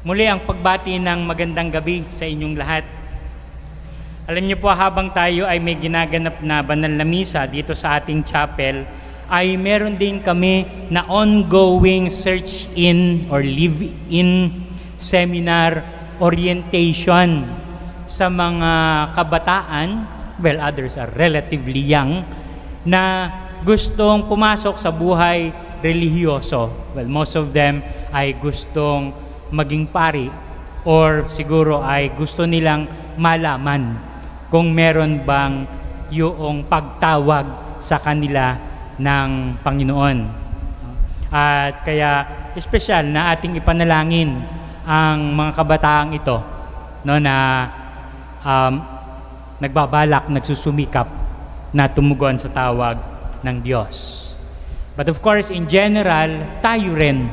Muli ang pagbati ng magandang gabi sa inyong lahat. Alam niyo po habang tayo ay may ginaganap na banal na misa dito sa ating chapel, ay meron din kami na ongoing search in or live in seminar orientation sa mga kabataan, well others are relatively young, na gustong pumasok sa buhay relihiyoso. Well, most of them ay gustong maging pari or siguro ay gusto nilang malaman kung meron bang yung pagtawag sa kanila ng Panginoon. At kaya espesyal na ating ipanalangin ang mga kabataang ito no na um, nagbabalak, nagsusumikap na tumugon sa tawag ng Diyos. But of course, in general, tayo rin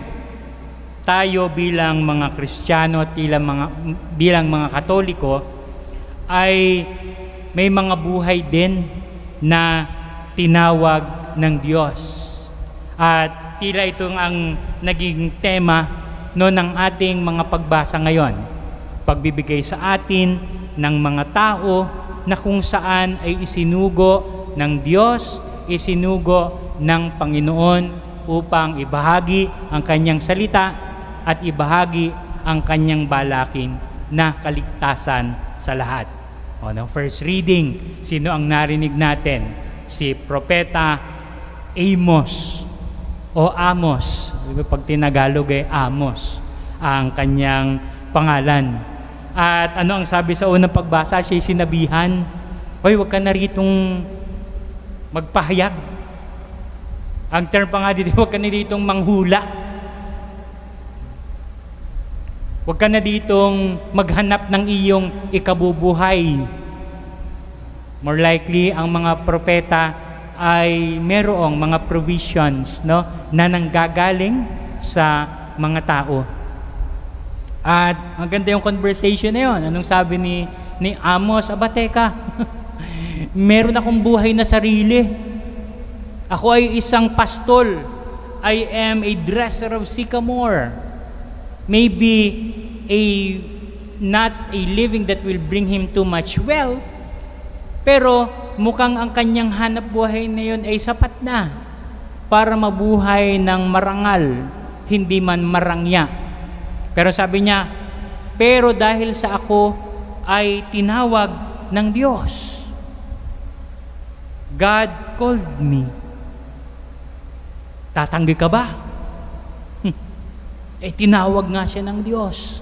tayo bilang mga Kristiyano at bilang mga, bilang mga Katoliko ay may mga buhay din na tinawag ng Diyos. At tila itong ang naging tema no ng ating mga pagbasa ngayon. Pagbibigay sa atin ng mga tao na kung saan ay isinugo ng Diyos, isinugo ng Panginoon upang ibahagi ang kanyang salita at ibahagi ang kanyang balakin na kaligtasan sa lahat. O, no, first reading, sino ang narinig natin? Si Propeta Amos o Amos. Pag tinagalog ay Amos ang kanyang pangalan. At ano ang sabi sa unang pagbasa? Siya sinabihan, Hoy, huwag ka na ritong magpahayag. Ang term pa nga dito, huwag ka na ritong manghula Huwag ka na ditong maghanap ng iyong ikabubuhay. More likely, ang mga propeta ay merong mga provisions no, na nanggagaling sa mga tao. At ang ganda yung conversation na yun. Anong sabi ni, ni Amos? Aba, teka, meron akong buhay na sarili. Ako ay isang pastol. I am a dresser of sycamore maybe a not a living that will bring him too much wealth, pero mukhang ang kanyang hanap buhay na yun ay sapat na para mabuhay ng marangal, hindi man marangya. Pero sabi niya, pero dahil sa ako ay tinawag ng Diyos. God called me. Tatanggi ka ba? Eh, tinawag nga siya ng Diyos.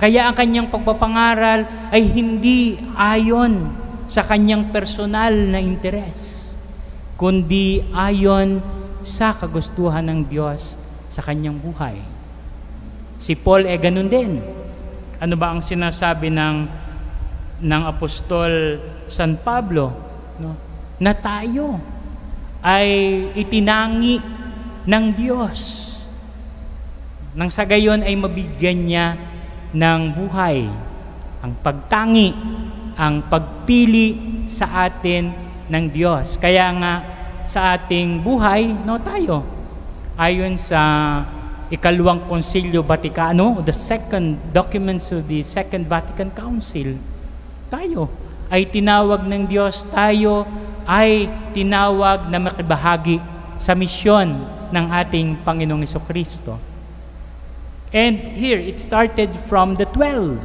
Kaya ang kanyang pagpapangaral ay hindi ayon sa kanyang personal na interes, kundi ayon sa kagustuhan ng Diyos sa kanyang buhay. Si Paul ay ganun din. Ano ba ang sinasabi ng ng apostol San Pablo no? na tayo ay itinangi ng Diyos nang sa gayon ay mabigyan niya ng buhay, ang pagtangi, ang pagpili sa atin ng Diyos. Kaya nga sa ating buhay, no tayo, ayon sa ikalawang konsilyo Vaticano, the second documents of the Second Vatican Council, tayo ay tinawag ng Diyos, tayo ay tinawag na makibahagi sa misyon ng ating Panginoong Kristo. And here, it started from the 12.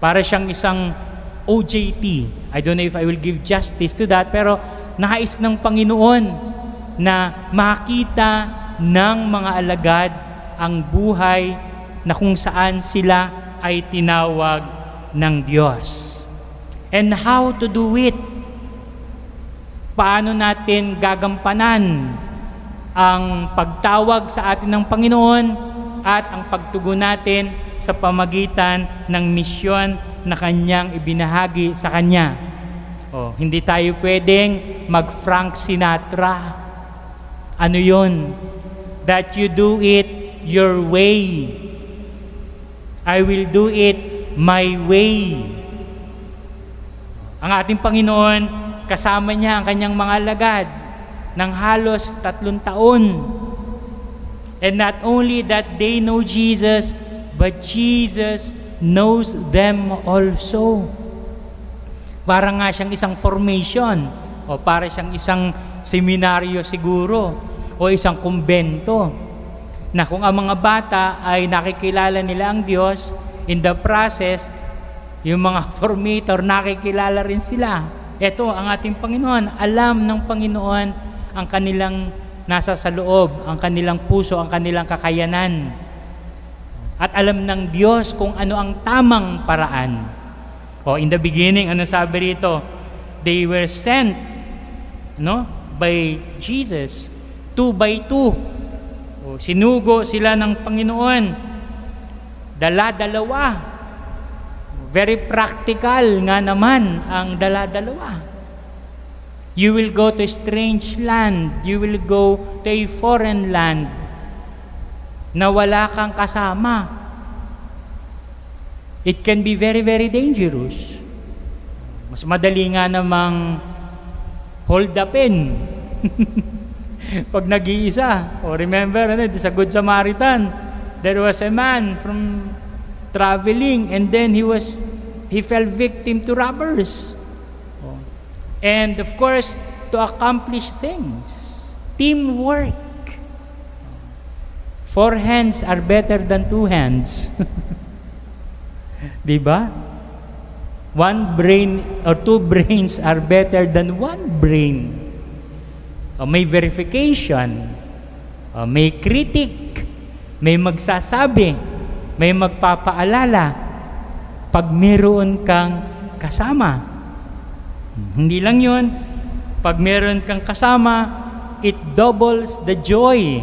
Para siyang isang OJT. I don't know if I will give justice to that, pero nais ng Panginoon na makita ng mga alagad ang buhay na kung saan sila ay tinawag ng Diyos. And how to do it? Paano natin gagampanan ang pagtawag sa atin ng Panginoon at ang pagtugon natin sa pamagitan ng misyon na kanyang ibinahagi sa kanya. Oh, hindi tayo pwedeng mag-Frank Sinatra. Ano yon? That you do it your way. I will do it my way. Ang ating Panginoon, kasama niya ang kanyang mga lagad ng halos tatlong taon. And not only that they know Jesus, but Jesus knows them also. Para nga siyang isang formation o para siyang isang seminaryo siguro o isang kumbento na kung ang mga bata ay nakikilala nila ang Diyos, in the process, yung mga formator nakikilala rin sila. Ito ang ating Panginoon. Alam ng Panginoon ang kanilang nasa sa loob, ang kanilang puso, ang kanilang kakayanan. At alam ng Diyos kung ano ang tamang paraan. O in the beginning, ano sabi rito? They were sent no, by Jesus, two by two. O, sinugo sila ng Panginoon. Dala-dalawa. Very practical nga naman ang dala-dalawa. You will go to a strange land. You will go to a foreign land na wala kang kasama. It can be very, very dangerous. Mas madali nga namang hold upin. Pag nag-iisa. O remember, ano, sa Good Samaritan, there was a man from traveling and then he was he fell victim to robbers and of course to accomplish things. Teamwork. Four hands are better than two hands. Di ba one brain or two brains are better than one brain. O may verification. O may critic. May magsasabi. May magpapaalala. Pag meron kang kasama. Hindi lang yun, pag meron kang kasama, it doubles the joy.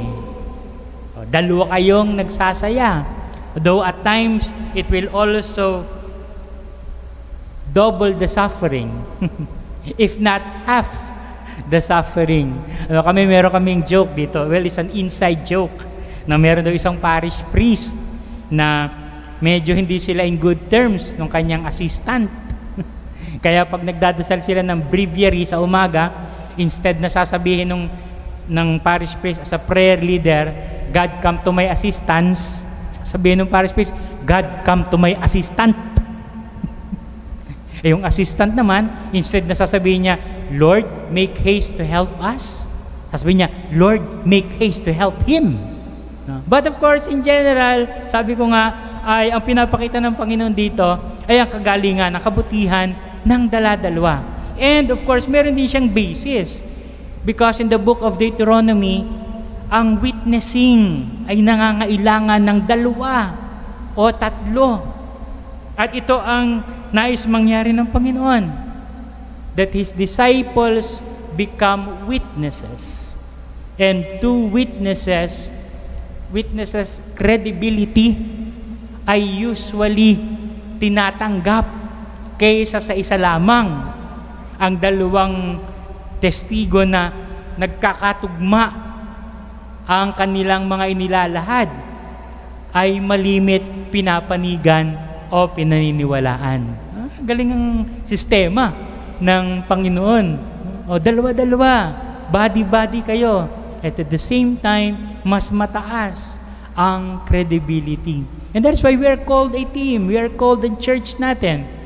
Dalawa kayong nagsasaya. Though at times, it will also double the suffering. If not half the suffering. Ano kami, meron kaming joke dito. Well, it's an inside joke na meron daw isang parish priest na medyo hindi sila in good terms ng kanyang assistant. Kaya pag nagdadasal sila ng breviary sa umaga, instead na sasabihin ng, ng parish priest as a prayer leader, God come to my assistance, sasabihin ng parish priest, God come to my assistant. eh, yung assistant naman, instead na sasabihin niya, Lord, make haste to help us. Sasabihin niya, Lord, make haste to help him. But of course, in general, sabi ko nga, ay ang pinapakita ng Panginoon dito ay ang kagalingan, ang kabutihan ng daladalwa. And of course, meron din siyang basis. Because in the book of Deuteronomy, ang witnessing ay nangangailangan ng dalawa o tatlo. At ito ang nais mangyari ng Panginoon. That His disciples become witnesses. And two witnesses witnesses credibility ay usually tinatanggap kaysa sa isa lamang ang dalawang testigo na nagkakatugma ang kanilang mga inilalahad ay malimit pinapanigan o pinaniniwalaan. Ah, galing ang sistema ng Panginoon. O dalawa-dalawa, body-body kayo. At at the same time, mas mataas ang credibility. And that's why we are called a team. We are called the church natin.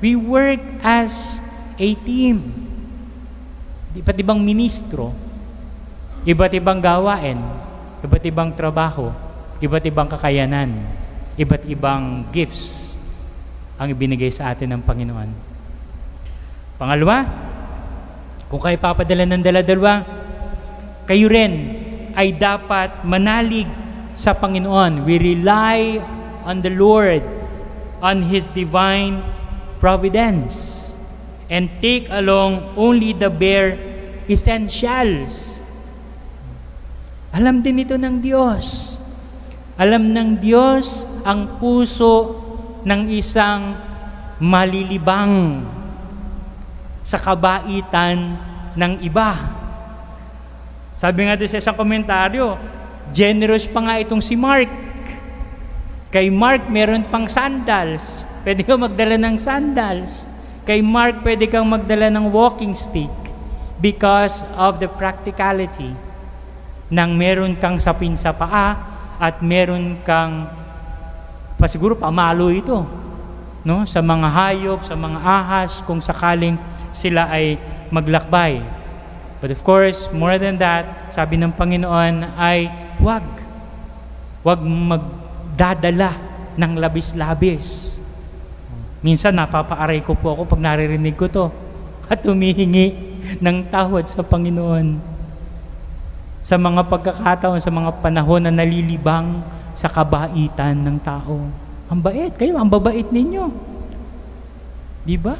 We work as a team. Iba't ibang ministro, iba't ibang gawain, iba't ibang trabaho, iba't ibang kakayanan, iba't ibang gifts ang ibinigay sa atin ng Panginoon. Pangalawa, kung kayo papadala ng dala-dalawa, kayo rin ay dapat manalig sa Panginoon. We rely on the Lord, on His divine providence, and take along only the bare essentials. Alam din ito ng Diyos. Alam ng Diyos ang puso ng isang malilibang sa kabaitan ng iba. Sabi nga doon sa isang komentaryo, generous pa nga itong si Mark. Kay Mark, meron pang sandals. Pwede kang magdala ng sandals. Kay Mark, pwede kang magdala ng walking stick because of the practicality. nang meron kang sapin sa paa at meron kang pasiguro pamalo ito no sa mga hayop, sa mga ahas kung sakaling sila ay maglakbay. But of course, more than that, sabi ng Panginoon ay wag. Wag magdadala ng labis-labis. Minsan napapaaray ko po ako pag naririnig ko to at humihingi ng tawad sa Panginoon sa mga pagkakataon, sa mga panahon na nalilibang sa kabaitan ng tao. Ang bait, kayo, ang babait ninyo. Di ba?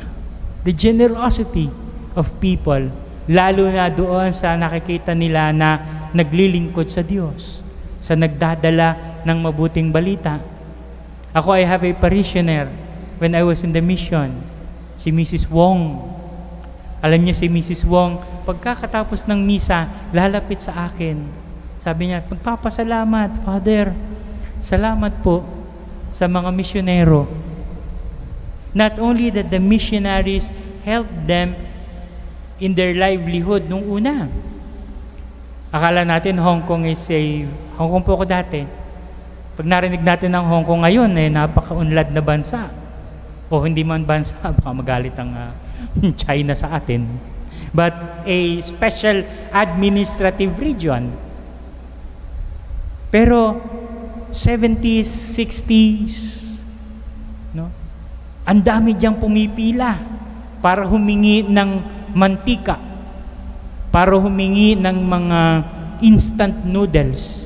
The generosity of people, lalo na doon sa nakikita nila na naglilingkod sa Diyos, sa nagdadala ng mabuting balita. Ako, I have a parishioner when I was in the mission, si Mrs. Wong. Alam niyo si Mrs. Wong, pagkakatapos ng misa, lalapit sa akin. Sabi niya, pagpapasalamat, Father, salamat po sa mga misyonero. Not only that the missionaries help them in their livelihood nung una. Akala natin Hong Kong is a... Hong Kong po ako dati. Pag narinig natin ng Hong Kong ngayon, eh, napaka-unlad na bansa. O hindi man bansa, baka magalit ang uh, China sa atin but a special administrative region. Pero 70s, 60s, no? Ang dami diyang pumipila para humingi ng mantika, para humingi ng mga instant noodles,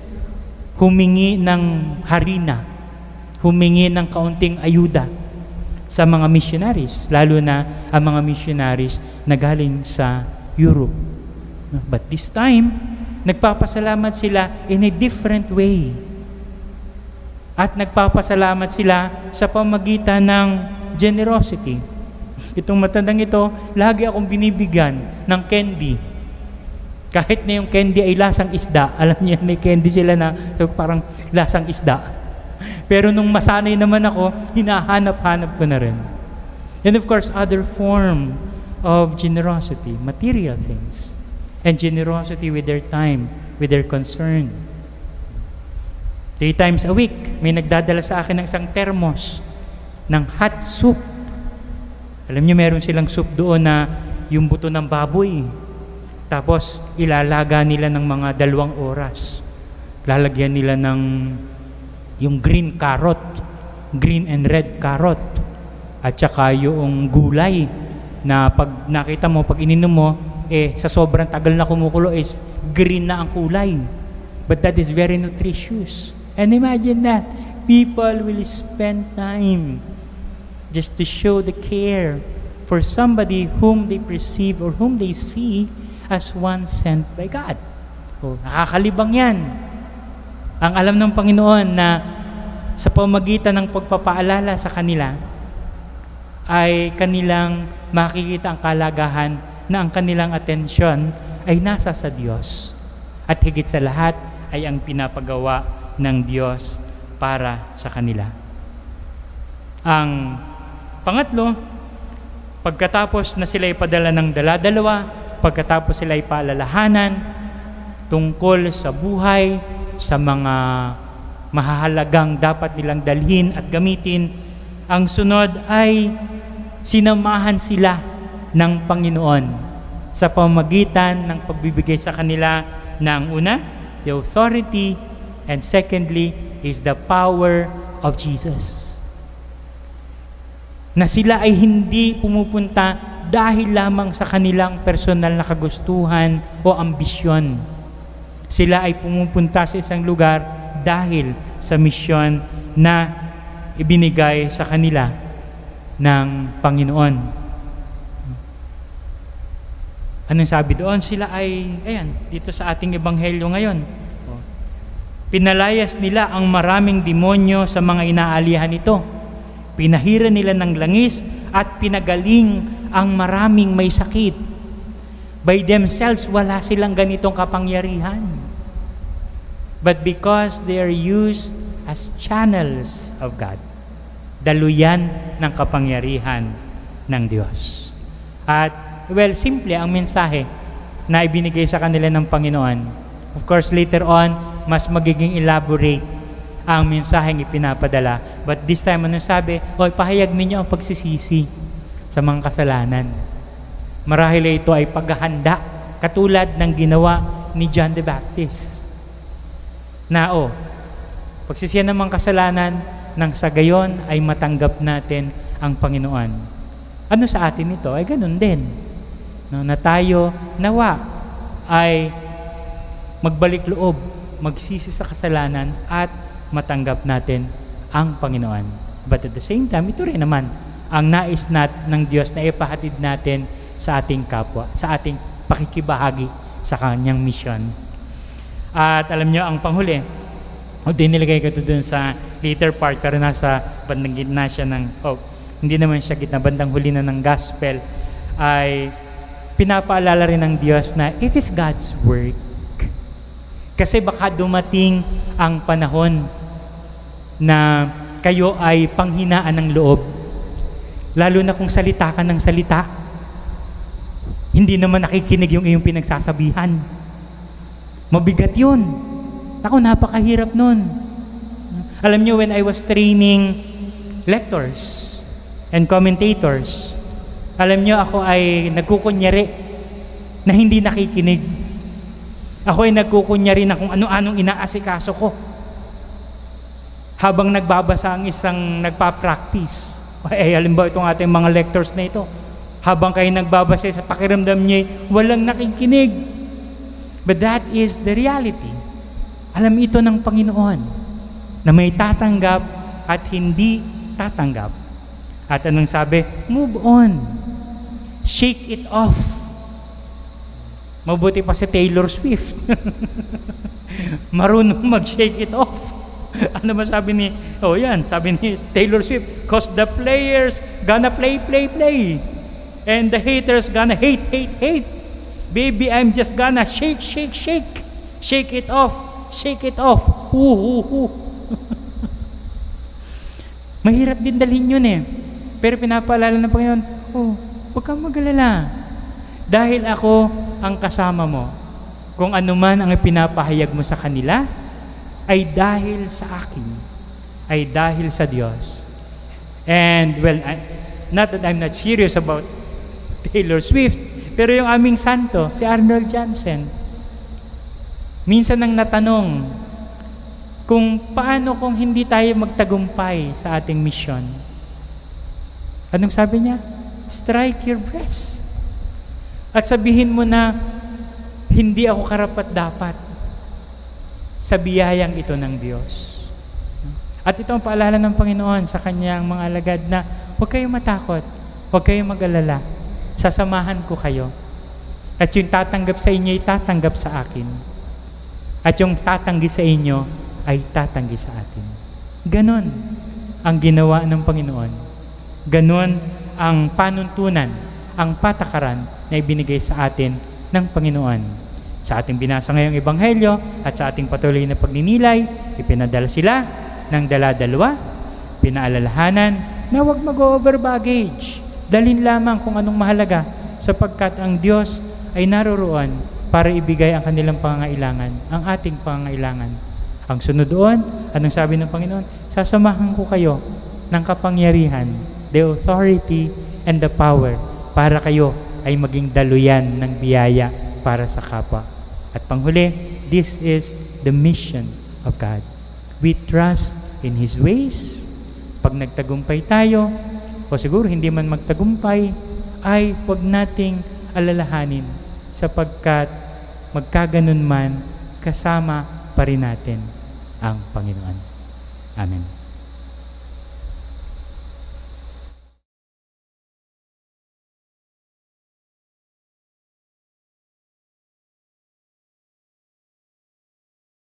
humingi ng harina, humingi ng kaunting ayuda sa mga missionaries, lalo na ang mga missionaries na galing sa Europe. But this time, nagpapasalamat sila in a different way. At nagpapasalamat sila sa pamagitan ng generosity. Itong matandang ito, lagi akong binibigyan ng candy. Kahit na yung candy ay lasang isda, alam niyo may candy sila na so parang lasang isda pero nung masanay naman ako, hinahanap-hanap ko na rin. And of course, other form of generosity, material things. And generosity with their time, with their concern. Three times a week, may nagdadala sa akin ng isang termos ng hot soup. Alam niyo, meron silang soup doon na yung buto ng baboy. Tapos, ilalaga nila ng mga dalawang oras. Lalagyan nila ng yung green carrot, green and red carrot, at saka yung gulay na pag nakita mo, pag ininom mo, eh sa sobrang tagal na kumukulo is green na ang kulay. But that is very nutritious. And imagine that, people will spend time just to show the care for somebody whom they perceive or whom they see as one sent by God. Oh, nakakalibang yan. Ang alam ng Panginoon na sa pamagitan ng pagpapaalala sa kanila ay kanilang makikita ang kalagahan na ang kanilang atensyon ay nasa sa Diyos. At higit sa lahat ay ang pinapagawa ng Diyos para sa kanila. Ang pangatlo, pagkatapos na sila ipadala ng dala-dalawa, pagkatapos sila ipaalalahanan tungkol sa buhay, sa mga mahahalagang dapat nilang dalhin at gamitin. Ang sunod ay sinamahan sila ng Panginoon sa pamagitan ng pagbibigay sa kanila ng una, the authority, and secondly is the power of Jesus. Na sila ay hindi pumupunta dahil lamang sa kanilang personal na kagustuhan o ambisyon sila ay pumupunta sa isang lugar dahil sa misyon na ibinigay sa kanila ng Panginoon. Anong sabi doon? Sila ay, ayan, dito sa ating ebanghelyo ngayon. Pinalayas nila ang maraming demonyo sa mga inaalihan nito. Pinahira nila ng langis at pinagaling ang maraming may sakit By themselves, wala silang ganitong kapangyarihan. But because they are used as channels of God, daluyan ng kapangyarihan ng Diyos. At, well, simple ang mensahe na ibinigay sa kanila ng Panginoon Of course, later on, mas magiging elaborate ang mensaheng ipinapadala. But this time, ano sabi? O, pahayag ninyo ang pagsisisi sa mga kasalanan. Marahil ito ay paghahanda, katulad ng ginawa ni John the Baptist. Na, o, pagsisiyan ng mga kasalanan, nang sa gayon ay matanggap natin ang Panginoon. Ano sa atin ito? Ay ganun din. No, na tayo nawa ay magbalik loob, magsisi sa kasalanan at matanggap natin ang Panginoon. But at the same time, ito rin naman ang nais nat ng Diyos na ipahatid natin sa ating kapwa, sa ating pakikibahagi sa kanyang misyon. At alam nyo, ang panghuli, o din nilagay ko ito dun sa later part pero nasa bandang gitna siya ng oh, hindi naman siya gitna bandang huli na ng gospel ay pinapaalala rin ng Diyos na it is God's work. Kasi baka dumating ang panahon na kayo ay panghinaan ng loob. Lalo na kung salita ka ng salita hindi naman nakikinig yung iyong pinagsasabihan mabigat yun ako, napakahirap nun. Alam nyo, when I was training lectors and commentators, alam nyo, ako ay nagkukunyari na hindi nakikinig. Ako ay nagkukunyari na kung ano-anong inaasikaso ko. Habang nagbabasa ang isang nagpa-practice. Ay, halimbawa itong ating mga lectors na ito. Habang kayo nagbabasa sa pakiramdam niya, walang nakikinig. But that is the reality. Alam ito ng Panginoon na may tatanggap at hindi tatanggap. At anong sabi? Move on. Shake it off. Mabuti pa si Taylor Swift. Marunong mag-shake it off. ano ba sabi ni, oh yan, sabi ni Taylor Swift, cause the players gonna play, play, play. And the haters gonna hate, hate, hate. Baby, I'm just gonna shake, shake, shake. Shake it off Shake it off. Hu, hu, hu. Mahirap din dalhin yun eh. Pero pinapaalala ng Panginoon, oh, huwag kang magalala. Dahil ako ang kasama mo. Kung ano man ang ipinapahayag mo sa kanila, ay dahil sa akin. Ay dahil sa Diyos. And, well, I, not that I'm not serious about Taylor Swift, pero yung aming santo, si Arnold Jansen, Minsan nang natanong kung paano kung hindi tayo magtagumpay sa ating mission. Anong sabi niya? Strike your breast. At sabihin mo na, hindi ako karapat dapat sa biyayang ito ng Diyos. At ito ang paalala ng Panginoon sa kanyang mga alagad na huwag kayong matakot, huwag kayong mag-alala, sasamahan ko kayo. At yung tatanggap sa inyo, ay tatanggap sa akin. At yung tatanggi sa inyo ay tatanggi sa atin. Ganon ang ginawa ng Panginoon. Ganon ang panuntunan, ang patakaran na ibinigay sa atin ng Panginoon. Sa ating binasa ngayong Ebanghelyo at sa ating patuloy na pagninilay, ipinadala sila ng dala-dalawa, pinaalalahanan na huwag mag-over baggage. Dalhin lamang kung anong mahalaga sapagkat ang Diyos ay naroroon para ibigay ang kanilang pangangailangan, ang ating pangangailangan. Ang sunod doon, anong sabi ng Panginoon? Sasamahan ko kayo ng kapangyarihan, the authority and the power para kayo ay maging daluyan ng biyaya para sa kapwa. At panghuli, this is the mission of God. We trust in His ways. Pag nagtagumpay tayo, o siguro hindi man magtagumpay, ay huwag nating alalahanin sapagkat magkaganon man, kasama pa rin natin ang Panginoon. Amen.